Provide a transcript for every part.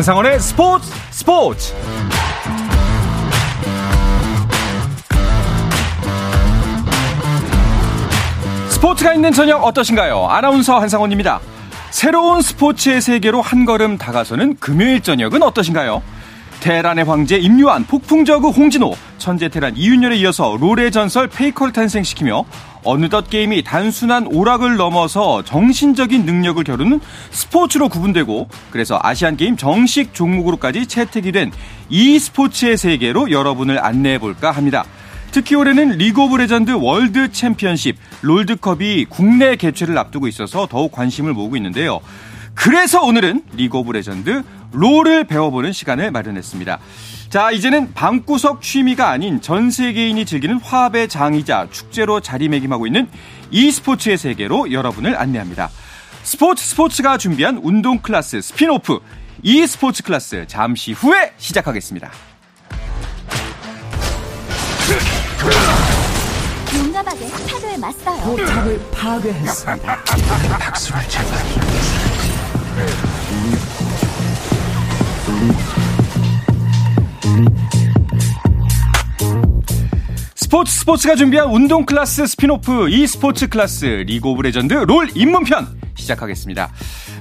한상원의 스포츠 스포츠 스포츠가 있는 저녁 어떠신가요? 아나운서 한상원입니다. 새로운 스포츠의 세계로 한 걸음 다가서는 금요일 저녁은 어떠신가요? 테란의 황제 임요한, 폭풍저그 홍진호, 천재 테란 이윤열에 이어서 롤의 전설 페이커를 탄생시키며 어느덧 게임이 단순한 오락을 넘어서 정신적인 능력을 겨루는 스포츠로 구분되고 그래서 아시안 게임 정식 종목으로까지 채택이 된 e스포츠의 세계로 여러분을 안내해 볼까 합니다. 특히 올해는 리그 오브 레전드 월드 챔피언십 롤드컵이 국내 개최를 앞두고 있어서 더욱 관심을 모으고 있는데요. 그래서 오늘은 리그 오브 레전드 롤을 배워보는 시간을 마련했습니다. 자, 이제는 방구석 취미가 아닌 전 세계인이 즐기는 화합의 장이자 축제로 자리매김하고 있는 e스포츠의 세계로 여러분을 안내합니다. 스포츠 스포츠가 준비한 운동 클래스 spin-off e스포츠 클래스 잠시 후에 시작하겠습니다. 용감하게 파도에 맞서요. 포탑을 파괴했습니다. 박수를 제발. 스포츠 스포츠가 준비한 운동 클래스 spin-off e스포츠 클래스 리그 오브 레전드 롤 입문편 시작하겠습니다.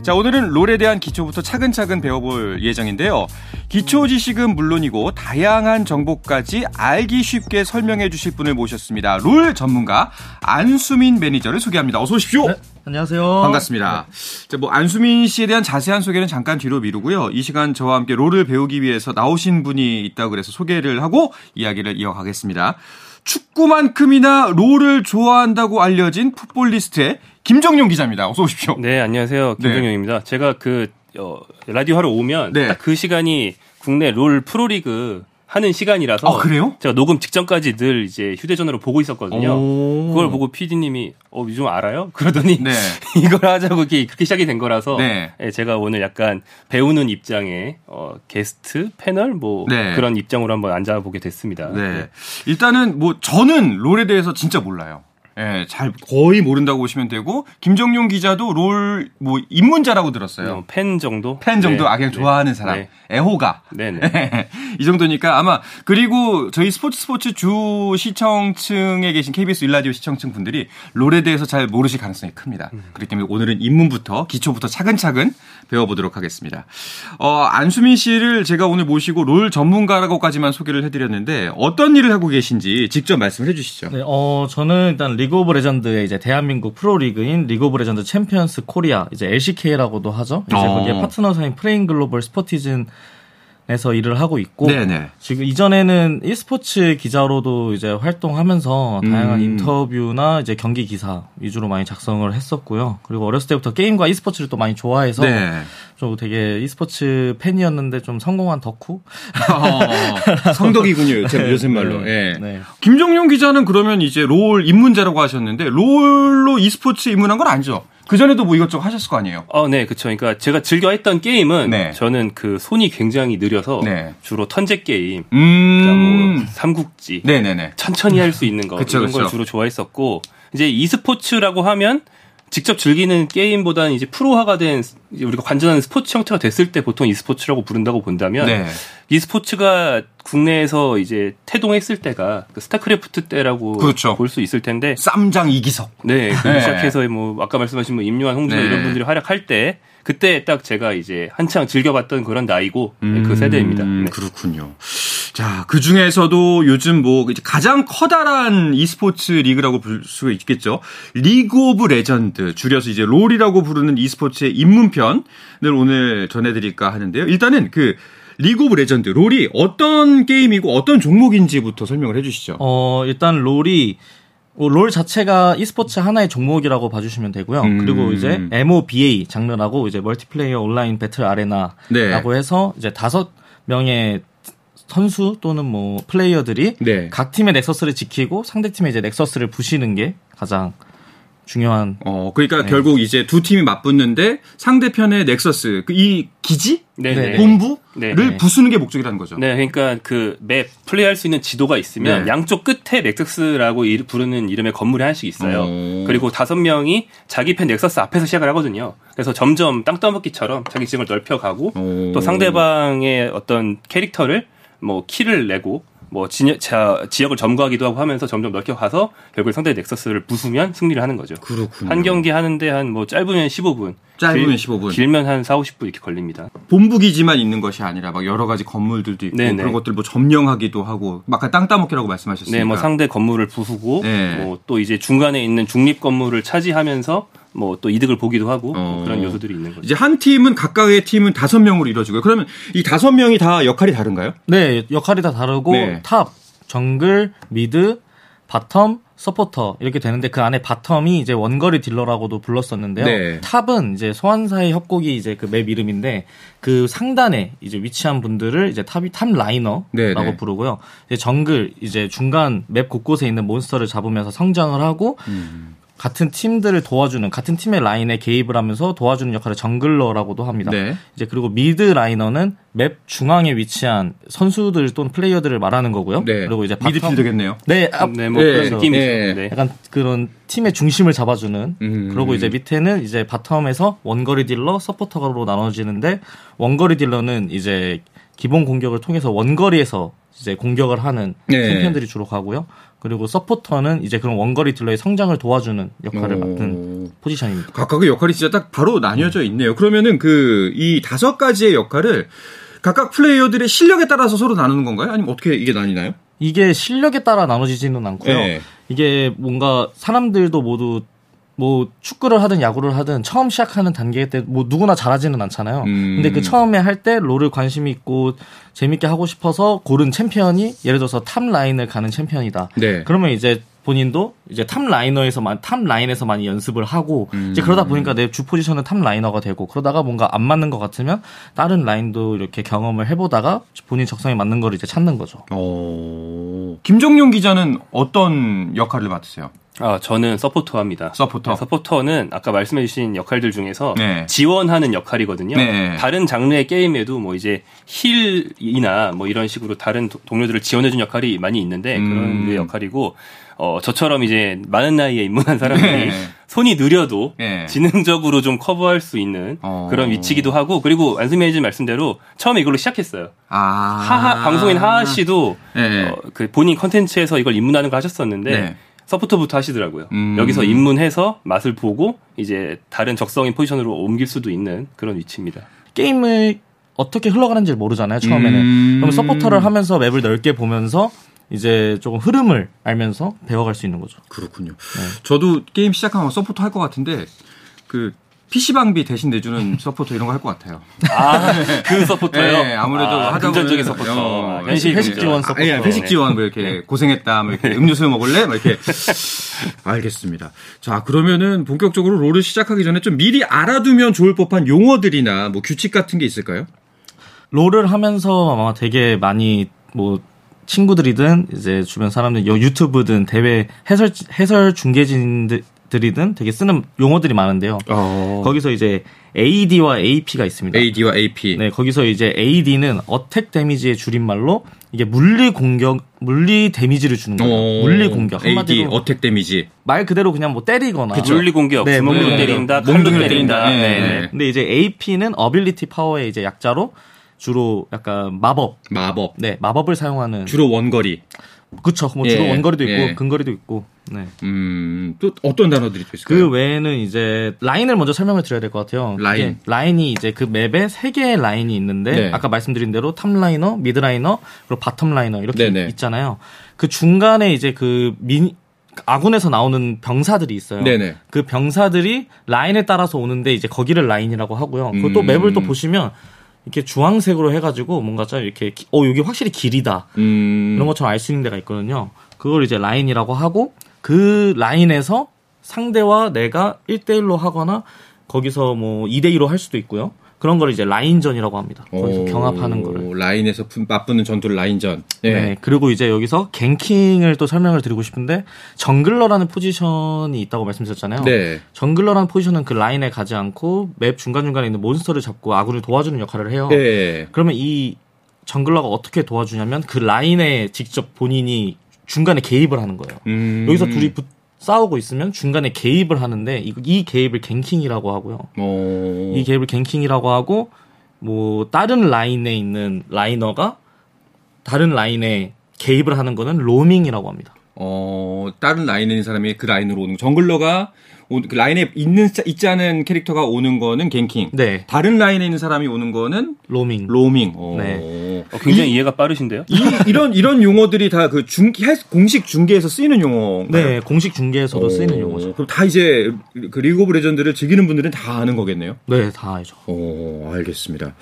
자, 오늘은 롤에 대한 기초부터 차근차근 배워볼 예정인데요. 기초 지식은 물론이고 다양한 정보까지 알기 쉽게 설명해 주실 분을 모셨습니다. 롤 전문가 안수민 매니저를 소개합니다. 어서 오십시오. 네, 안녕하세요. 반갑습니다. 자, 뭐 안수민 씨에 대한 자세한 소개는 잠깐 뒤로 미루고요. 이 시간 저와 함께 롤을 배우기 위해서 나오신 분이 있다고 그래서 소개를 하고 이야기를 이어가겠습니다. 축구만큼이나 롤을 좋아한다고 알려진 풋볼리스트의 김정용 기자입니다. 어서 오십시오. 네, 안녕하세요. 네. 김정용입니다. 제가 그 어, 라디오 하러 오면 네. 딱그 시간이 국내 롤 프로리그 하는 시간이라서 아, 그래요? 제가 녹음 직전까지 늘 이제 휴대전화로 보고 있었거든요. 오. 그걸 보고 PD님이 어 요즘 알아요? 그러더니 네. 이걸 하자고 이렇게 그렇게 시작이 된 거라서 네. 예, 제가 오늘 약간 배우는 입장에 어, 게스트 패널 뭐 네. 그런 입장으로 한번 앉아보게 됐습니다. 네. 일단은 뭐 저는 롤에 대해서 진짜 몰라요. 예, 잘 거의 모른다고 보시면 되고 김정용 기자도 롤 뭐 입문자라고 들었어요. 어, 팬 정도? 팬 정도 네. 아 그냥 네. 좋아하는 사람 네. 애호가 네, 네. 이 정도니까 아마 그리고 저희 스포츠 스포츠 주 시청층에 계신 KBS 일라디오 시청층 분들이 롤에 대해서 잘 모르실 가능성이 큽니다. 음. 그렇기 때문에 오늘은 입문부터 기초부터 차근차근 배워보도록 하겠습니다. 어, 안수민 씨를 제가 오늘 모시고 롤 전문가라고까지만 소개를 해드렸는데 어떤 일을 하고 계신지 직접 말씀을 해주시죠. 네, 어, 저는 일단 리그 오브 레전드의 이제 대한민국 프로리그인 리그 오브 레전드 챔피언스 코리아, 이제 LCK라고도 하죠. 이제 어. 거기에 파트너사인 프레임 글로벌 스포티즌 에서 일을 하고 있고 네네. 지금 이전에는 e스포츠 기자로도 이제 활동하면서 다양한 음. 인터뷰나 이제 경기 기사 위주로 많이 작성을 했었고요. 그리고 어렸을 때부터 게임과 e스포츠를 또 많이 좋아해서 네. 좀 되게 e스포츠 팬이었는데 좀 성공한 덕후. 어, 성덕이군요. 제 요새 말로. 네. 예. 네. 김정용 기자는 그러면 이제 롤 입문자라고 하셨는데 롤로 e스포츠 입문한 건 아니죠? 그 전에도 뭐 이것저것 하셨을 거 아니에요? 어, 네, 그쵸. 그러니까 제가 즐겨 했던 게임은 네. 저는 그 손이 굉장히 느려서 네. 주로 턴제 게임, 그러니까 음. 뭐 삼국지, 네네네. 천천히 할 수 있는 거 그쵸, 이런 걸 그쵸. 주로 좋아했었고 이제 e스포츠라고 하면 직접 즐기는 게임보다는 이제 프로화가 된 이제 우리가 관전하는 스포츠 형태가 됐을 때 보통 e스포츠라고 부른다고 본다면 네. e스포츠가 국내에서 이제 태동했을 때가 그 스타크래프트 때라고 그렇죠. 볼수 있을 텐데 쌈장 이기석. 네, 그 네. 시작해서 뭐 아까 말씀하신 뭐 임요환, 홍진호 네. 이런 분들이 활약할 때 그때 딱 제가 이제 한창 즐겨봤던 그런 나이고 네, 그 세대입니다. 음, 네. 그렇군요. 자, 그 중에서도 요즘 뭐 이제 가장 커다란 e스포츠 리그라고 부를 수 있겠죠. 리그 오브 레전드, 줄여서 이제 롤이라고 부르는 e스포츠의 입문편을 오늘 전해드릴까 하는데요. 일단은 그 리그 오브 레전드, 롤이 어떤 게임이고 어떤 종목인지부터 설명을 해주시죠. 어, 일단 롤이 어, 롤 자체가 e스포츠 하나의 종목이라고 봐주시면 되고요. 음. 그리고 이제 MOBA 장르라고 이제 multiplayer online battle arena라고 네. 해서 이제 다섯 명의 선수 또는 뭐 플레이어들이 네. 각 팀의 nexus를 지키고 상대 팀의 이제 nexus를 부시는 게 가장 중요한 어, 그러니까 네. 결국 이제 두 팀이 맞붙는데 상대편의 Nexus, 그 이 기지? 네네. 본부를 네. 부수는 게 목적이라는 거죠. 네, 그러니까 그 map 플레이할 수 있는 지도가 있으면 네. 양쪽 끝에 Nexus라고 이- 부르는 이름의 건물이 하나씩 있어요. 오. 그리고 다섯 명이 자기 편 Nexus 앞에서 시작을 하거든요. 그래서 점점 땅따먹기처럼 자기 지역을 넓혀가고 오. 또 상대방의 어떤 캐릭터를 뭐 kill을 내고 뭐 지, 자, 지역을 점거하기도 하고 하면서 점점 넓혀가서 결국 상대 Nexus를 부수면 승리를 하는 거죠. 그렇군요. 한 경기 하는데 한 뭐 짧으면 15분, 짧으면 15분. 길면 한 4, 50분 이렇게 걸립니다. 본부 기지만 있는 것이 아니라 막 여러 가지 건물들도 있고 네네. 그런 것들 뭐 점령하기도 하고 막 땅 따먹기라고 말씀하셨으니까. 네, 뭐 상대 건물을 부수고 네. 뭐또 이제 중간에 있는 중립 건물을 차지하면서 뭐 또 이득을 보기도 하고 어. 그런 요소들이 있는 거죠. 이제 한 팀은 각각의 팀은 다섯 명으로 이루어지고요. 그러면 이 다섯 명이 다 역할이 다른가요? 네, 역할이 다 다르고 네. top, jungle, mid, bottom, supporter 이렇게 되는데 그 안에 bottom이 이제 원거리 dealer라고도 불렀었는데요. 네. top은 이제 소환사의 협곡이 이제 그 map 이름인데 그 상단에 이제 위치한 분들을 이제 top이 top liner라고 네, 네. 부르고요. 이제 jungle 이제 중간 map 곳곳에 있는 monster를 잡으면서 성장을 하고 음. 같은 팀들을 도와주는 같은 팀의 라인에 개입을 하면서 도와주는 역할을 jungler라고도 합니다. 네. 이제 그리고 mid liner는 map 중앙에 위치한 선수들 또는 플레이어들을 말하는 거고요. 네. 그리고 이제 bottom- 미드필더겠네요. 네, 아, 네, 뭐 네, 그런 느낌이죠. 네. 네. 약간 그런 팀의 중심을 잡아주는. 음. 그리고 이제 밑에는 이제 bottom에서 원거리 dealer, supporter로 나눠지는데 원거리 딜러는 이제 기본 공격을 통해서 원거리에서 이제 공격을 하는 네. 챔피언들이 주로 가고요. 그리고 서포터는 이제 그런 원거리 딜러의 성장을 도와주는 역할을 오. 맡은 포지션입니다. 각각의 역할이 진짜 딱 바로 나뉘어져 있네요. 그러면은 그 이 다섯 가지의 역할을 각각 플레이어들의 실력에 따라서 서로 나누는 건가요? 아니면 어떻게 이게 나뉘나요? 이게 실력에 따라 나눠지지는 않고요. 네. 이게 뭔가 사람들도 모두 뭐 축구를 하든 야구를 하든 처음 시작하는 단계 때 뭐 누구나 잘하지는 않잖아요. 음. 근데 그 처음에 할 때 LoL을 관심 있고 재밌게 하고 싶어서 고른 챔피언이 예를 들어서 top line을 가는 챔피언이다. 네. 그러면 이제 본인도 이제 top liner에서만 top line에서 많이 연습을 하고 이제 그러다 보니까 내 주 포지션은 top liner가 되고 그러다가 뭔가 안 맞는 것 같으면 다른 라인도 이렇게 경험을 해보다가 본인 적성에 맞는 걸 이제 찾는 거죠. 어... 김정용 기자는 어떤 역할을 맡으세요? 아, 저는 서포터 합니다. 서포터. 네, supporter는 아까 말씀해주신 역할들 중에서 네. 지원하는 역할이거든요. 네. 다른 장르의 게임에도 뭐 이제 heal이나 뭐 이런 식으로 다른 도- 동료들을 지원해준 역할이 많이 있는데 음. 그런 류의 역할이고 어, 저처럼 이제 많은 나이에 입문한 사람들이 네. 손이 느려도 네. 지능적으로 좀 커버할 수 있는 어. 그런 위치기도 하고 그리고 안수메이즈 말씀대로 처음에 이걸로 시작했어요. 아. 하하 방송인 하하 씨도 네. 어, 그 본인 컨텐츠에서 이걸 입문하는 거 하셨었는데 네. supporter부터 하시더라고요. 음. 여기서 입문해서 맛을 보고 이제 다른 적성인 포지션으로 옮길 수도 있는 그런 위치입니다. 게임을 어떻게 흘러가는지 를 모르잖아요 처음에는 음. 그럼 supporter를 하면서 map을 넓게 보면서 이제 조금 흐름을 알면서 배워갈 수 있는 거죠 그렇군요. 저도 게임 시작하면 서포터 할 것 같은데 그 PC방비 대신 내주는 서포터 이런 거 할 것 같아요. 아, 그 supporter요? 네, 아무래도 아, 하다 보면, 서포터. 어, 아, 회식 금전. 지원 아, 서포터. 예, 회식 네. 지원 뭐 이렇게 고생했다, 뭐 이렇게 음료수 먹을래, 뭐 이렇게 알겠습니다. 자 그러면은 본격적으로 롤을 시작하기 전에 좀 미리 알아두면 좋을 법한 용어들이나 뭐 규칙 같은 게 있을까요? 롤을 하면서 아마 되게 많이 뭐 친구들이든 이제 주변 사람들 요 유튜브든 대회 해설 해설 중계진들 이든 되게 쓰는 용어들이 많은데요. 거기서 이제 AD와 AP가 있습니다. AD와 AP. 네, 거기서 이제 AD는 어택 데미지의 줄임말로 이게 물리 공격, 물리 damage를 주는 거예요. 어, 물리 공격. AD 한마디로 attack damage. 말 그대로 그냥 뭐 때리거나. 물리 공격, 네, 주먹으로 물리 때린다, 몽둥이로 때린다. 때린다. 네, 네. 네. 근데 이제 AP는 ability power의 이제 약자로 주로 약간 마법, 마법. 네, 마법을 사용하는. 주로 원거리. 그쵸. 뭐 주로 예, 원거리도 있고 예. 근거리도 있고. 네. 음, 또 어떤 단어들이 또 있을까요? 그 외에는 이제 라인을 먼저 설명을 드려야 될 것 같아요. 라인. 라인이 이제 그 map에 세 개의 라인이 있는데 네. 아까 말씀드린 대로 top liner, mid liner, 그리고 bottom liner 이렇게 네네. 있잖아요. 그 중간에 이제 그 민, 아군에서 나오는 병사들이 있어요. 네네. 그 병사들이 라인에 따라서 오는데 이제 거기를 라인이라고 하고요. 그리고 또 음. map을 또 보시면 이렇게 주황색으로 해가지고 뭔가 좀 이렇게 기- 어 여기 확실히 길이다 음, 이런 것처럼 알 수 있는 데가 있거든요. 그걸 이제 라인이라고 하고 그 라인에서 상대와 내가 1대1로 하거나 거기서 뭐 2대2로 할 수도 있고요. 그런 걸 이제 라인전이라고 합니다. 거기서 오, 경합하는 거를. 라인에서 푸- 맞붙는 전투를 라인전. 예. 네. 그리고 이제 여기서 ganking을 또 설명을 드리고 싶은데 jungler라는 포지션이 있다고 말씀드렸잖아요. 네. jungler라는 포지션은 그 라인에 가지 않고 map 중간중간에 있는 monster를 잡고 아군을 도와주는 역할을 해요. 예. 그러면 이 jungler가 어떻게 도와주냐면 그 라인에 직접 본인이 중간에 개입을 하는 거예요. 음. 여기서 둘이 붙- 싸우고 있으면 중간에 개입을 하는데 이, 이 개입을 ganking이라고 하고요. 어. 이 개입을 ganking이라고 하고 뭐 다른 라인에 있는 liner가 다른 라인에 개입을 하는 거는 roaming이라고 합니다. 어, 다른 라인에 있는 사람이 그 라인으로 오는 거. jungler가 오- 그 라인에 있는 있지 않은 캐릭터가 오는 거는 ganking. 네, 다른 라인에 있는 사람이 오는 거는 roaming. roaming. 어. 네. 어, 굉장히 이해가 빠르신데요? 이, 이런 이런 용어들이 다 그 중 공식 중계에서 쓰이는 용어. 네, 공식 중계에서도 쓰이는 용어죠. 그럼 다 이제 그 League of Legends를 즐기는 분들은 다 아는 거겠네요. 네, 다 알죠. 어, 알겠습니다.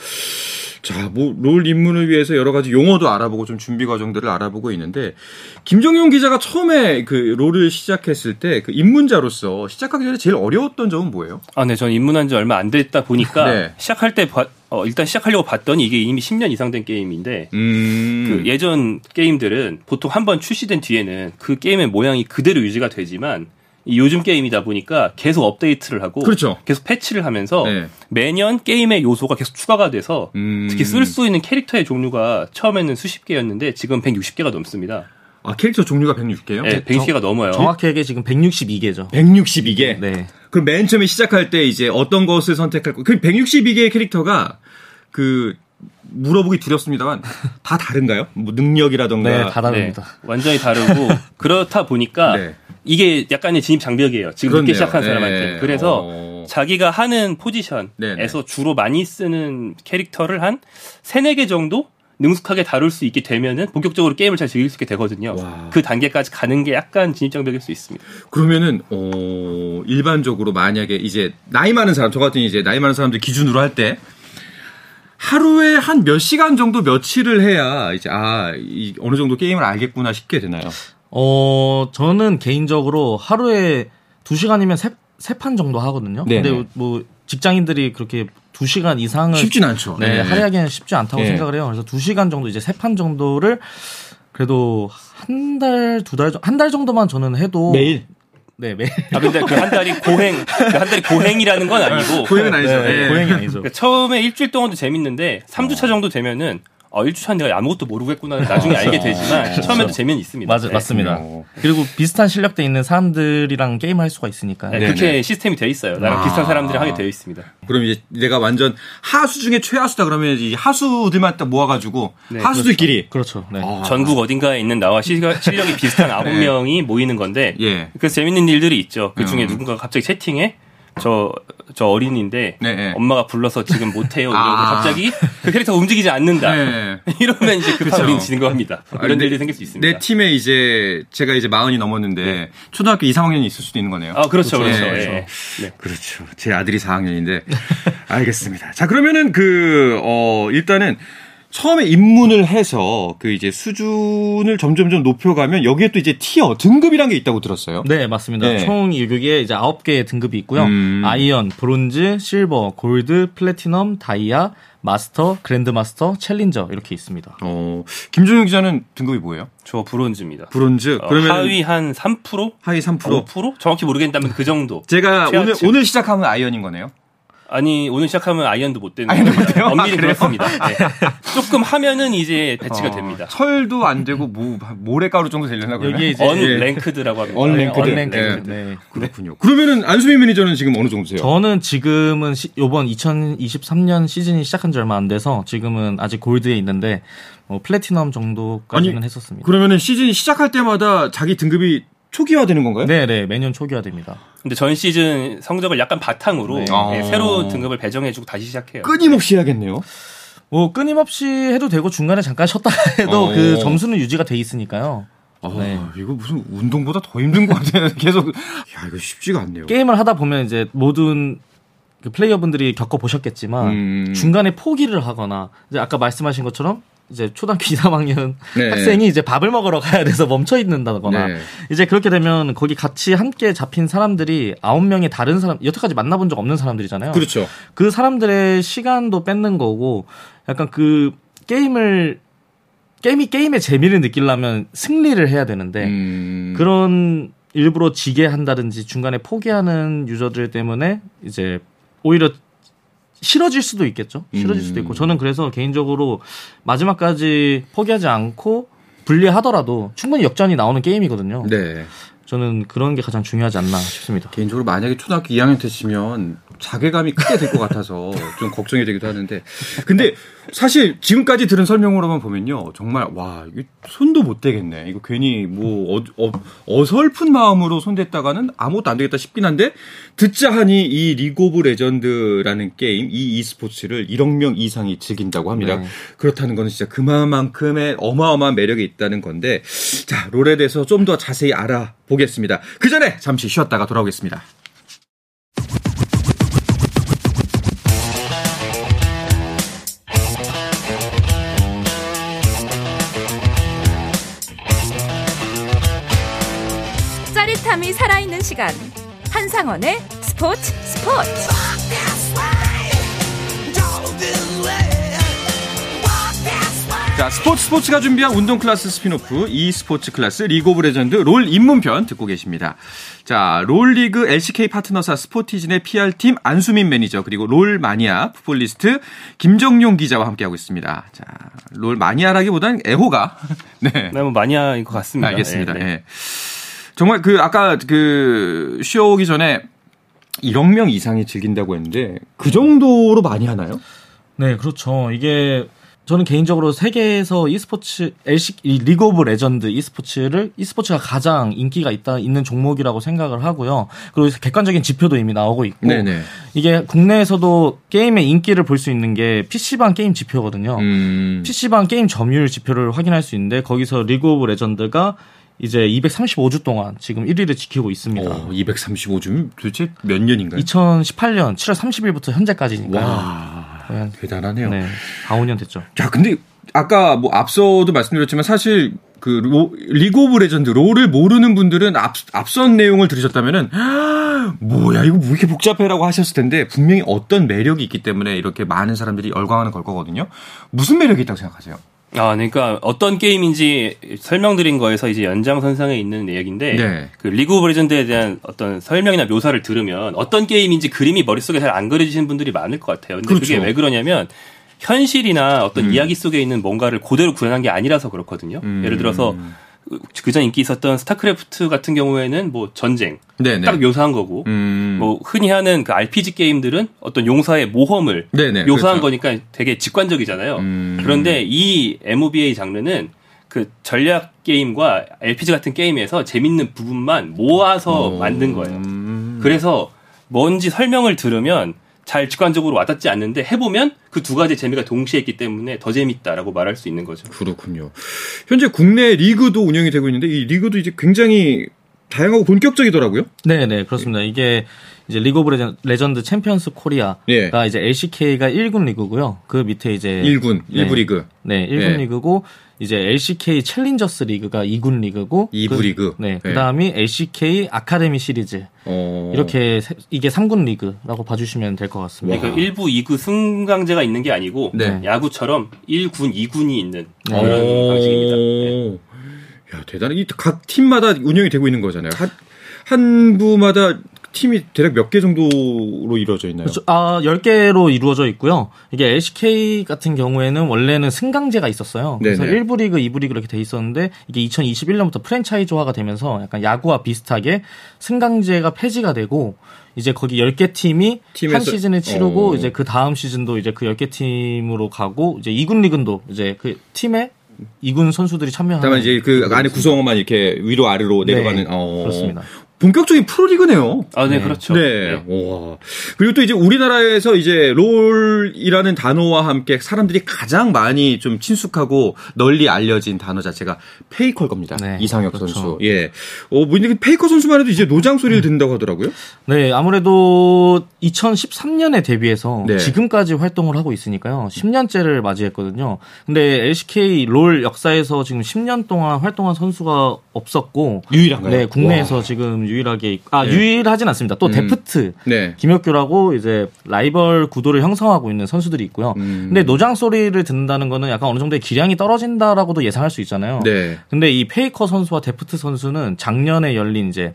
자, 뭐, LoL 입문을 위해서 여러 가지 용어도 알아보고 좀 준비 과정들을 알아보고 있는데, 김정용 기자가 처음에 그 LoL을 시작했을 때 그 입문자로서 시작하기 전에 제일 어려웠던 점은 뭐예요? 아, 네, 전 입문한 지 얼마 안 됐다 보니까 네. 시작할 때 봐- 어, 일단 시작하려고 봤더니 이게 이미 10년 이상 된 게임인데 음. 그 예전 게임들은 보통 한 번 출시된 뒤에는 그 게임의 모양이 그대로 유지가 되지만 이 요즘 게임이다 보니까 계속 업데이트를 하고 그렇죠. 계속 패치를 하면서 네. 매년 게임의 요소가 계속 추가가 돼서 음. 특히 쓸 수 있는 캐릭터의 종류가 처음에는 수십 개였는데 지금 160개가 넘습니다. 아, 캐릭터 종류가 160개요? 네, 160개가 넘어요. 얘기해 지금 162개죠. 162개? 네. 그럼 맨 처음에 시작할 때 이제 어떤 것을 선택할 거, 그 162개의 캐릭터가 그, 물어보기 두렵습니다만, 다 다른가요? 뭐 능력이라던가. 네, 다 네, 다릅니다. 완전히 다르고 그렇다 보니까 네. 이게 약간의 진입 장벽이에요. 지금 그렇네요. 늦게 시작한 네. 사람한테. 그래서 어. 자기가 하는 포지션에서 네네. 주로 많이 쓰는 캐릭터를 한 세네 개 정도 능숙하게 다룰 수 있게 되면은 본격적으로 게임을 잘 즐길 수 있게 되거든요. 와. 그 단계까지 가는 게 약간 진입 장벽일 수 있습니다. 그러면은 어 일반적으로 만약에 이제 나이 많은 사람 저 같은 이제 나이 많은 사람들 기준으로 할 때 하루에 한 몇 시간 정도 며칠을 해야 이제 아 이 어느 정도 게임을 알겠구나 싶게 되나요? 어, 저는 개인적으로 하루에 2시간이면 세, 세 판 정도 하거든요. 네네. 근데 뭐 직장인들이 그렇게 2시간 이상을 쉽진 않죠. 네, 할애하기는 쉽지 않다고 네. 생각을 해요. 그래서 2시간 정도 이제 세 판 정도를 그래도 한 달, 두 달, 한 달 정도만 저는 해도 매일 네, 매일. 아 근데 그 한 달이 고행, 그 한 달이 고행이라는 건 아니고 고행은 아니죠. 네, 예. 고행이 아니죠. 그러니까 처음에 일주일 동안도 재밌는데 3주차 정도 되면은 어, 1주차 내가 아무것도 모르고 했구나 나중에 알게 되지만 처음에도 재미는 있습니다. 맞아, 네. 맞습니다. 어. 그리고 비슷한 실력대 있는 사람들이랑 게임을 할 수가 있으니까. 네. 그렇게 시스템이 돼 있어요. 나랑 아. 비슷한 사람들이 하게 되어 있습니다. 그럼 이제 내가 완전 하수 중에 최하수다 그러면 이제 하수들만 딱 모아가지고 네, 하수들끼리 그렇죠. 네. 아. 전국 어딘가에 있는 나와 시- 실력이 비슷한 아홉 네. 명이 모이는 건데 예. 그래서 재밌는 일들이 있죠. 그 중에 음. 누군가 갑자기 채팅에 저, 저 어린인데 네, 네. 엄마가 불러서 지금 못해요. 이러고 아. 갑자기 그 캐릭터가 움직이지 않는다. 네. 이러면 이제 급한 그쵸. 어린 지는 겁니다. 이런 내- 일이 생길 수 있습니다. 내 팀에 이제 제가 이제 마흔이 넘었는데 초등학교 2, 3학년이 있을 수도 있는 거네요. 아, 그렇죠, 그렇죠. 네. 예. 네. 그렇죠. 제 아들이 4학년인데. 알겠습니다. 자, 그러면은 그, 어, 일단은 처음에 입문을 해서 그 이제 수준을 점점점 높여가면 여기에 또 이제 티어, 등급이란 게 있다고 들었어요. 네, 맞습니다. 네. 총 여기에 이제 9개의 등급이 있고요. 음. 아이언, 브론즈, 실버, 골드, 플래티넘, 다이아, 마스터, 그랜드마스터, 챌린저 이렇게 있습니다. 어, 김종영 기자는 등급이 뭐예요? 저 브론즈입니다. 브론즈. 어, 그러면 하위 한 3%? 하위 3%. 5%? 정확히 모르겠다면 그 정도. 제가 오늘, 최하층. 오늘 시작하면 아이언인 거네요. 아니 오늘 시작하면 아이언도 못 되는 아이언도 못. 돼요? 엄밀히 아? 그렇습니다. 네. 조금 하면은 이제 배치가 어, 됩니다. 철도 안 되고 뭐, 모래가루 정도 되려나 그러면? 여기에 이제 unranked라고 합니다. unranked. unranked. 네. 네. 그렇군요. 그러면은 안수민 매니저는 지금 어느 정도세요? 저는 지금은 시- 요번 2023년 시즌이 시작한 지 얼마 안 돼서 지금은 아직 골드에 있는데 뭐 플래티넘 정도까지는 아니, 했었습니다. 그러면은 시즌이 시작할 때마다 자기 등급이 초기화되는 건가요? 네, 네, 매년 초기화됩니다. 근데 전 시즌 성적을 약간 바탕으로 네. 예, 아. 새로 등급을 배정해주고 다시 시작해요. 끊임없이 해야겠네요. 뭐 끊임없이 해도 되고 중간에 잠깐 쉬었다 해도 어. 그 점수는 유지가 돼 있으니까요. 아, 네. 이거 무슨 운동보다 더 힘든 것 같아요. 계속. 야, 이거 쉽지가 않네요. 게임을 하다 보면 이제 모든 그 플레이어분들이 겪어 보셨겠지만 음. 중간에 포기를 하거나 이제 아까 말씀하신 것처럼 이제 초등학교 2, 3학년 네. 학생이 이제 밥을 먹으러 가야 돼서 멈춰 있는다거나 네. 이제 그렇게 되면 거기 같이 함께 잡힌 사람들이 아홉 명의 다른 사람 여태까지 만나본 적 없는 사람들이잖아요. 그렇죠. 그 사람들의 시간도 뺏는 거고 약간 그 게임을 게임이 게임의 재미를 느끼려면 승리를 해야 되는데 음. 그런 일부러 지게 한다든지 중간에 포기하는 유저들 때문에 이제 오히려 싫어질 수도 있겠죠. 싫어질 수도 음. 있고 저는 그래서 개인적으로 마지막까지 포기하지 않고 불리하더라도 충분히 역전이 나오는 게임이거든요. 네. 저는 그런 게 가장 중요하지 않나 싶습니다. 개인적으로 만약에 초등학교 2학년 때시면 자괴감이 크게 될 것 같아서 좀 걱정이 되기도 하는데. 근데 사실 지금까지 들은 설명으로만 보면요. 정말 와 손도 못 대겠네. 이거 괜히 뭐 어, 어, 설픈 마음으로 손댔다가는 아무것도 안 되겠다 싶긴 한데 듣자 하니 이 리그 오브 레전드라는 게임 이 e스포츠를 1억 명 이상이 즐긴다고 합니다. 네. 그렇다는 거는 진짜 그만큼의 어마어마한 매력이 있다는 건데 자 롤에 대해서 좀 더 자세히 알아보겠습니다. 그 전에 잠시 쉬었다가 돌아오겠습니다 짜릿함이 살아있는 시간. 한상원의 스포츠 스포츠. 자, 스포츠 스포츠가 준비한 운동 클래스 spin-off e 스포츠 클래스 리그 오브 레전드 롤 입문편 듣고 계십니다. 자, 롤리그 LCK 파트너사 스포티즌의 PR팀 안수민 매니저 그리고 롤 마니아 풋볼리스트 김정용 기자와 함께하고 있습니다. 자, 롤 마니아라기보다는 애호가 네. 네, 뭐 마니아인 것 같습니다. 알겠습니다. 네, 네. 예. 정말 그 아까 그 쉬어 오기 전에 1억 명 이상이 즐긴다고 했는데 그 정도로 많이 하나요? 네, 그렇죠. 이게 저는 개인적으로 세계에서 e스포츠 LC 이 리그 오브 레전드 e스포츠를 e스포츠가 가장 인기가 있다 있는 종목이라고 생각을 하고요. 그리고 객관적인 지표도 이미 나오고 있고 네네. 이게 국내에서도 게임의 인기를 볼 수 있는 게 PC방 게임 지표거든요. 음. PC방 게임 점유율 지표를 확인할 수 있는데 거기서 리그 오브 레전드가 이제 235주 동안 지금 1위를 지키고 있습니다. 어, 235주 도대체 몇 년인가요? 2018년 7월 30일부터 현재까지니까. 와. 네. 대단하네요. 네. 4, 5년 됐죠. 자, 근데 아까 뭐 앞서도 말씀드렸지만 사실 그 로- 리그 오브 레전드 롤을 모르는 분들은 앞, 앞선 내용을 들으셨다면은 뭐야 이거 뭐 이렇게 복잡해라고 하셨을 텐데 분명히 어떤 매력이 있기 때문에 이렇게 많은 사람들이 열광하는 걸 거거든요. 무슨 매력이 있다고 생각하세요? 아, 그러니까 어떤 게임인지 설명드린 거에서 이제 연장선상에 있는 내용인데 네. 그 리그 오브 레전드에 대한 어떤 설명이나 묘사를 들으면 어떤 게임인지 그림이 머릿속에 잘 안 그려지시는 분들이 많을 것 같아요. 근데 그 그렇죠. 게 왜 그러냐면 현실이나 어떤 음. 이야기 속에 있는 뭔가를 그대로 구현한 게 아니라서 그렇거든요. 음. 예를 들어서 그전 인기 있었던 스타크래프트 같은 경우에는 뭐 전쟁 네네. 딱 묘사한 거고 음. 뭐 흔히 하는 그 RPG 게임들은 어떤 용사의 모험을 네네, 묘사한 그렇죠. 거니까 되게 직관적이잖아요. 음. 그런데 이 MOBA 장르는 그 전략 게임과 RPG 같은 게임에서 재밌는 부분만 모아서 어. 만든 거예요. 음. 그래서 뭔지 설명을 들으면 잘 직관적으로 와닿지 않는데 해보면 그 두 가지 재미가 동시에 있기 때문에 더 재밌다라고 말할 수 있는 거죠. 그렇군요. 현재 국내 리그도 운영이 되고 있는데 이 리그도 이제 굉장히 다양하고 본격적이더라고요. 네, 네, 그렇습니다. 이게 이제 리그 오브 레전- 레전드 챔피언스 코리아가 예. 이제 LCK가 1군 리그고요. 그 밑에 이제 1군, 네. 1부 리그. 네, 1군 예. 리그고 이제 LCK 챌린저스 리그가 2군 리그고 이부 그, 리그. 네, 예. 그다음이 LCK 아카데미 시리즈. 어. 이렇게 세- 이게 3군 리그라고 봐 주시면 될 것 같습니다. 그러니까 1부, 2부 승강제가 있는 게 아니고 네. 야구처럼 1군, 2군이 있는 어. 그런 방식입니다. 네. 야, 대단해. 이각 팀마다 운영이 되고 있는 거잖아요. 한, 한 부마다 팀이 대략 몇 개 정도로 이루어져 있나요? 그렇죠. 아, 10개로 이루어져 있고요. 이게 LCK 같은 경우에는 원래는 승강제가 있었어요. 그래서 네네. 1부 리그, 2부 리그 이렇게 돼 있었는데 이게 2021년부터 프랜차이즈화가 되면서 약간 야구와 비슷하게 승강제가 폐지가 되고 이제 거기 10개 팀이 한 팀에서- 시즌을 치르고 어. 이제 그 다음 시즌도 이제 그 10개 팀으로 가고 이제 2군 리그도 이제 그 팀에 2군 선수들이 참여하는 다만 이제 그 안에 구성원만 이렇게 위로 아래로 네, 내려가는 어. 그렇습니다. 본격적인 프로리그네요. 아, 네, 그렇죠. 네. 와. 그리고 또 이제 우리나라에서 이제 롤이라는 단어와 함께 사람들이 가장 많이 좀 친숙하고 널리 알려진 단어 자체가 페이커일 겁니다. 네, 이상혁 그렇죠. 선수. 예. 어, 뭐 근데 페이커 선수만 해도 이제 노장 소리를 듣는다고 하더라고요. 네, 아무래도 2013년에 데뷔해서 네. 지금까지 활동을 하고 있으니까요. 10년째를 맞이했거든요. 근데 LCK 롤 역사에서 지금 10년 동안 활동한 선수가 없었고 유일한가요? 네, 국내에서 와. 지금 유일하게 있- 아, 네. 유일하진 않습니다. 또 음. 데프트 네. 김혁규라고 이제 라이벌 구도를 형성하고 있는 선수들이 있고요. 음. 근데 노장 소리를 듣는다는 거는 약간 어느 정도의 기량이 떨어진다라고도 예상할 수 있잖아요. 네. 근데 이 페이커 선수와 데프트 선수는 작년에 열린 이제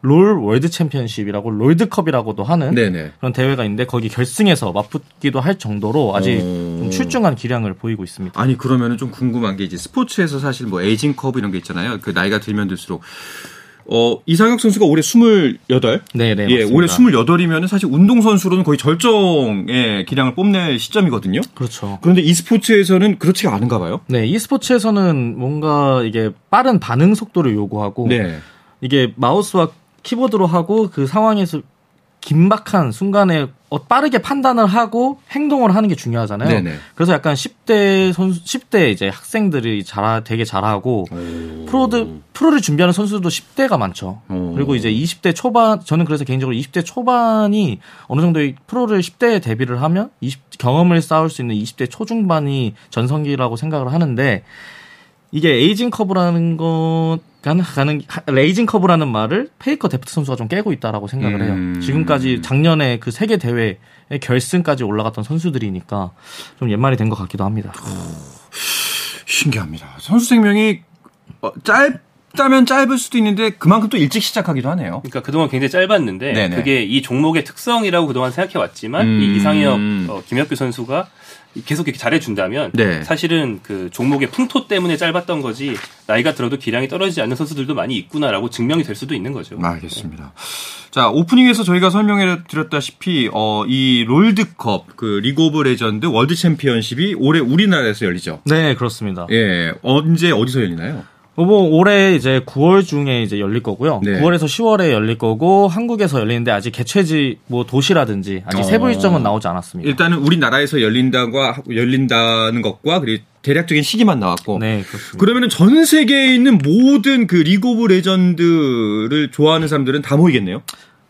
롤 월드 챔피언십이라고 롤드컵이라고도 하는 네네. 그런 대회가 있는데 거기 결승에서 맞붙기도 할 정도로 아직 오. 좀 출중한 기량을 보이고 있습니다. 아니 그러면은 좀 궁금한 게 이제 스포츠에서 사실 뭐 aging curve 이런 게 있잖아요. 그 나이가 들면 들수록 어 이상혁 선수가 올해 28. 네, 네. 예, 맞습니다. 올해 28이면은 사실 운동 선수로는 거의 절정의 기량을 뽐낼 시점이거든요. 그렇죠. 그런데 e스포츠에서는 그렇지가 않은가 봐요. 네, e스포츠에서는 뭔가 이게 빠른 반응 속도를 요구하고 네. 이게 마우스와 키보드로 하고 그 상황에서 긴박한 순간에 어, 빠르게 판단을 하고 행동을 하는 게 중요하잖아요. 네네. 그래서 약간 10대 선수, 10대 이제 학생들이 잘 되게 잘하고 프로들 프로를 준비하는 선수도 10대가 많죠. 오. 그리고 이제 20대 초반 저는 그래서 개인적으로 20대 초반이 어느 정도의 프로를 10대에 데뷔를 하면 20 경험을 쌓을 수 있는 20대 초중반이 전성기라고 생각을 하는데 이게 aging curve라는 것 가는 가는 aging curve라는 말을 페이커 데프트 선수가 좀 깨고 있다라고 생각을 해요. 음. 지금까지 작년에 그 세계 대회의 결승까지 올라갔던 선수들이니까 좀 옛말이 된 것 같기도 합니다. 신기합니다. 선수 생명이 어, 짧다면 짧을 수도 있는데 그만큼 또 일찍 시작하기도 하네요. 그러니까 그동안 굉장히 짧았는데 네네. 그게 이 종목의 특성이라고 그동안 생각해 왔지만 음. 이 이상혁 어, 김혁규 선수가 계속 이렇게 잘해준다면 네. 사실은 그 종목의 풍토 때문에 짧았던 거지 나이가 들어도 기량이 떨어지지 않는 선수들도 많이 있구나라고 증명이 될 수도 있는 거죠. 알겠습니다. 자, 오프닝에서 저희가 설명해 드렸다시피, 어, 이 롤드컵, 그 리그 오브 레전드 월드 챔피언십이 올해 우리나라에서 열리죠. 네, 그렇습니다. 예, 언제, 어디서 열리나요? 어, 뭐 올해 이제 9월 중에 이제 열릴 거고요. 네. 9월에서 10월에 열릴 거고 한국에서 열리는데 아직 개최지 뭐 도시라든지 아직 어. 세부 일정은 나오지 않았습니다. 일단은 우리나라에서 열린다고, 열린다는 것과, 그리고 대략적인 시기만 나왔고. 네. 그러면은 전 세계에 있는 모든 그 리그 오브 레전드를 좋아하는 사람들은 다 모이겠네요?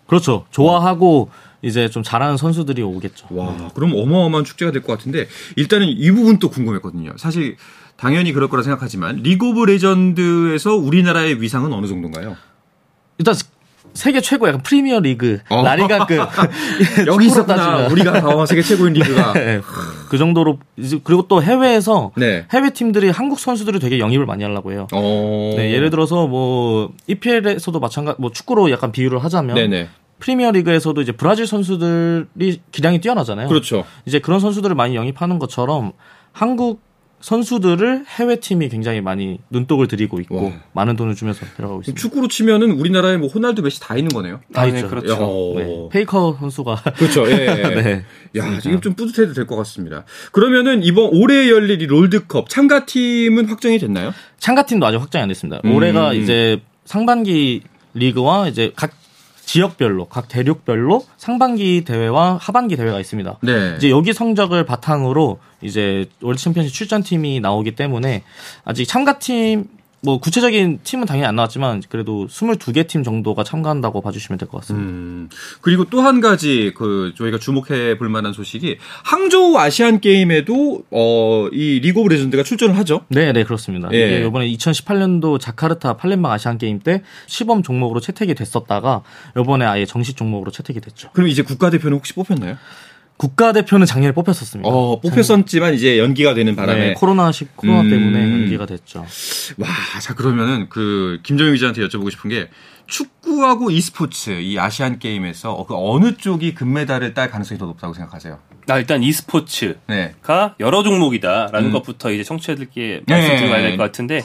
그렇죠. 좋아하고 이제 좀 잘하는 선수들이 오겠죠. 와, 그럼 어마어마한 축제가 될 것 같은데 일단은 이 부분 또 궁금했거든요. 사실 당연히 그럴 거라 생각하지만 리그 오브 레전드에서 우리나라의 위상은 어느 정도인가요? 일단 세계 최고 약간 프리미어 리그 어. 라리가급 여기 축구로 있었구나. 따지면. 우리가 어, 세계 최고인 리그가. 네, 그 정도로 이제 그리고 또 해외에서 네. 해외 팀들이 한국 선수들을 되게 영입을 많이 하려고 해요. 어. 네, 예를 들어서 뭐 EPL에서도 마찬가지 뭐 축구로 약간 비유를 하자면 네네. 프리미어 리그에서도 이제 브라질 선수들이 기량이 뛰어나잖아요. 그렇죠. 이제 그런 선수들을 많이 영입하는 것처럼 한국 선수들을 해외 팀이 굉장히 많이 눈독을 들이고 있고 와. 많은 돈을 주면서 들어가고 있습니다. 축구로 치면은 우리나라에 뭐 호날두 메시 다 있는 거네요. 다 아, 있죠. 네, 그렇죠. 어. 네, 페이커 선수가 그렇죠. 예. 네. 야, 지금 좀 뿌듯해도 될 것 같습니다. 그러면은 이번 올해 열릴 이 롤드컵 참가 팀은 확정이 됐나요? 참가 팀도 아직 확정이 안 됐습니다. 음. 올해가 이제 상반기 리그와 이제 각 지역별로 각 대륙별로 상반기 대회와 하반기 대회가 있습니다. 네. 이제 여기 성적을 바탕으로 이제 월드 챔피언십 출전팀이 나오기 때문에 아직 참가팀 뭐 구체적인 팀은 당연히 안 나왔지만 그래도 22개 팀 정도가 참가한다고 봐주시면 될 것 같습니다. 음, 그리고 또 한 가지 그 저희가 주목해 볼 만한 소식이 항저우 아시안 게임에도 어, 이 리그 오브 레전드가 출전을 하죠. 네, 네, 그렇습니다. 예. 이게 이번에 2018년도 자카르타 팔렘방 아시안 게임 때 시범 종목으로 채택이 됐었다가 이번에 아예 정식 종목으로 채택이 됐죠. 그럼 이제 국가대표는 혹시 뽑혔나요? 국가대표는 작년에 뽑혔었습니다. 어, 뽑혔었지만 이제 연기가 되는 바람에 네, 코로나 시 코로나 음. 때문에 연기가 됐죠. 와, 자 그러면은 그 김정일 기자한테 여쭤보고 싶은 게 축구하고 e스포츠 이 아시안 게임에서 어, 그 어느 쪽이 금메달을 딸 가능성이 더 높다고 생각하세요? 아, 일단 e스포츠가 네. 여러 종목이다라는 음. 것부터 이제 청취자들께 네. 말씀드려야 될것 같은데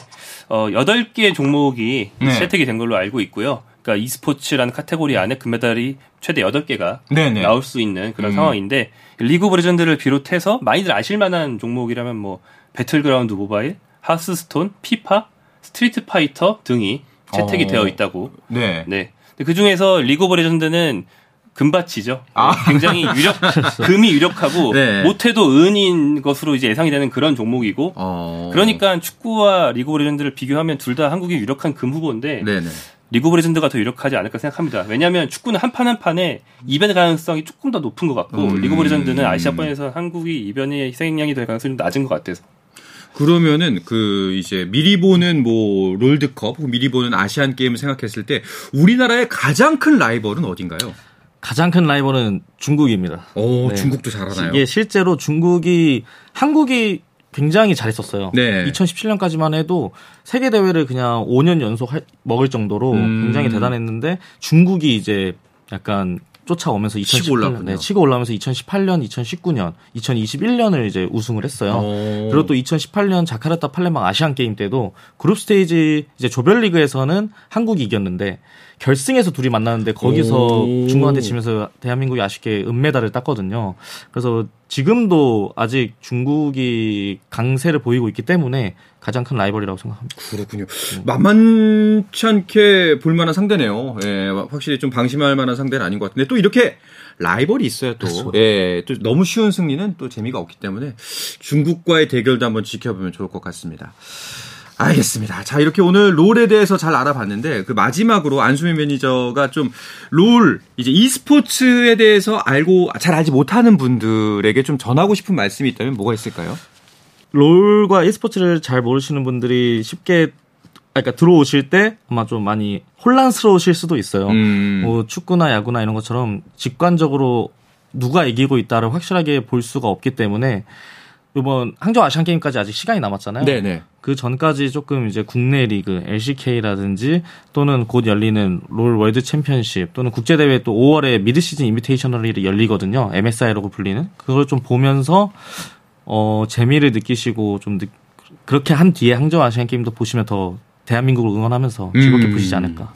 어 8개 종목이 네. 채택이 된 걸로 알고 있고요. 그러니까 e스포츠라는 카테고리 안에 금메달이 최대 8개가 네네. 나올 수 있는 그런 음. 상황인데 리그 오브 레전드를 비롯해서 많이들 아실 만한 종목이라면 뭐 배틀그라운드 모바일, 하스스톤, 피파, 스트리트 파이터 등이 채택이 어. 되어 있다고 네. 네. 그 중에서 리그 오브 레전드는 금밭이죠. 굉장히 유력, 금이 유력하고 네. 못해도 은인 것으로 이제 예상이 되는 그런 종목이고. 어. 그러니까 축구와 리그 오브 레전드를 비교하면 둘 다 한국이 유력한 금 후보인데 네네. 리그 오브 레전드가 더 유력하지 않을까 생각합니다. 왜냐하면 축구는 한 판 한 판에 이변 가능성이 조금 더 높은 것 같고 음. 리그 오브 레전드는 아시아권에서 한국이 이변의 희생양이 될 가능성이 좀 낮은 것 같아서. 그러면은 그 이제 미리 보는 뭐 롤드컵, 미리 보는 아시안 게임을 생각했을 때 우리나라의 가장 큰 라이벌은 어딘가요? 가장 큰 라이벌은 중국입니다. 오, 네. 중국도 잘하나요? 이게 실제로 중국이 한국이 굉장히 잘했었어요. 네. 2017년까지만 해도 세계 대회를 그냥 5년 연속 할- 먹을 정도로 음. 굉장히 대단했는데 중국이 이제 약간 쫓아오면서 치고 2018년, 올라왔군요. 네, 치고 올라오면서 2018년, 2019년, 2021년을 이제 우승을 했어요. 오. 그리고 또 2018년 자카르타 팔레망 아시안 게임 때도 그룹 스테이지 이제 조별리그에서는 한국이 이겼는데 결승에서 둘이 만났는데 거기서 오. 중국한테 지면서 대한민국이 아쉽게 은메달을 땄거든요. 그래서 지금도 아직 중국이 강세를 보이고 있기 때문에 가장 큰 라이벌이라고 생각합니다. 그렇군요. 만만치 않게 볼만한 상대네요. 예, 확실히 좀 방심할 만한 상대는 아닌 것 같은데 또 이렇게 라이벌이 있어요 또. 예, 또 너무 쉬운 승리는 또 재미가 없기 때문에 중국과의 대결도 한번 지켜보면 좋을 것 같습니다. 알겠습니다. 자, 이렇게 오늘 롤에 대해서 잘 알아봤는데, 그 마지막으로 안수민 매니저가 좀 롤, 이제 e스포츠에 대해서 알고, 잘 알지 못하는 분들에게 좀 전하고 싶은 말씀이 있다면 뭐가 있을까요? 롤과 e스포츠를 잘 모르시는 분들이 쉽게 그러니까 들어오실 때 아마 좀 많이 혼란스러우실 수도 있어요. 음. 뭐 축구나 야구나 이런 것처럼 직관적으로 누가 이기고 있다를 확실하게 볼 수가 없기 때문에 이번 항저우 아시안 게임까지 아직 시간이 남았잖아요. 네네. 그 전까지 조금 이제 국내 리그 LCK라든지 또는 곧 열리는 롤 월드 챔피언십 또는 국제 대회 또 5월에 미드 시즌 인비테이셔널이 열리거든요. MSI라고 불리는 그걸 좀 보면서 어 재미를 느끼시고 좀 느- 그렇게 한 뒤에 항저우 아시안 게임도 보시면 더 대한민국을 응원하면서 즐겁게 음. 보시지 않을까.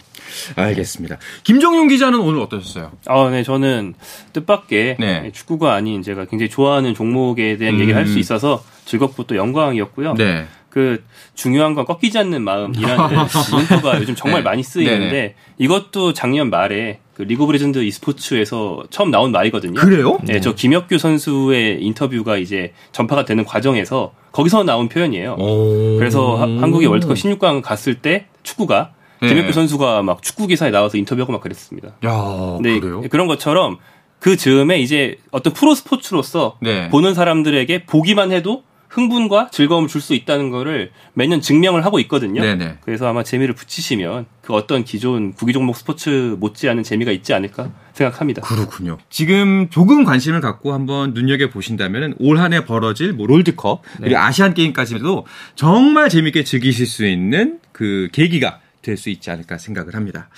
알겠습니다. 김정용 기자는 오늘 어떠셨어요? 아, 네, 저는 뜻밖의 네. 축구가 아닌 제가 굉장히 좋아하는 종목에 대한 음. 얘기를 할 수 있어서 즐겁고 또 영광이었고요. 네. 그 중요한 건 꺾이지 않는 마음이라는 문구가 요즘 정말 네. 많이 쓰이는데 네네. 이것도 작년 말에 그 리그 오브 레전드 e스포츠에서 처음 나온 말이거든요. 그래요? 네, 저 김혁규 선수의 인터뷰가 이제 전파가 되는 과정에서 거기서 나온 표현이에요. 오. 그래서 하- 한국이 월드컵 16강 갔을 때 축구가 네. 김혁규 선수가 막 축구 기사에 나와서 인터뷰하고 막 그랬습니다. 야, 네, 그래요? 그런 것처럼 그 즈음에 이제 어떤 프로 스포츠로서 네. 보는 사람들에게 보기만 해도 흥분과 즐거움을 줄 수 있다는 거를 매년 증명을 하고 있거든요. 네네. 그래서 아마 재미를 붙이시면 그 어떤 기존 구기 종목 스포츠 못지않은 재미가 있지 않을까 생각합니다. 그렇군요. 지금 조금 관심을 갖고 한번 눈여겨 보신다면 올 한해 벌어질 뭐 롤드컵 그리고 아시안 게임까지도 정말 재밌게 즐기실 수 있는 그 계기가 될 수 있지 않을까 생각을 합니다.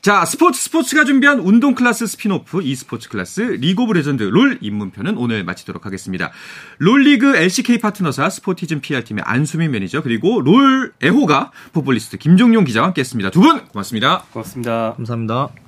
자, 스포츠 스포츠가 준비한 운동 클래스 spin-off e스포츠 클래스 리그 오브 레전드 롤 입문편은 오늘 마치도록 하겠습니다. 롤리그 LCK 파트너사 스포티즘 PR팀의 안수민 매니저 그리고 롤 애호가 풋볼리스트 김정용 기자와 함께했습니다. 두 분 고맙습니다. 고맙습니다. 감사합니다.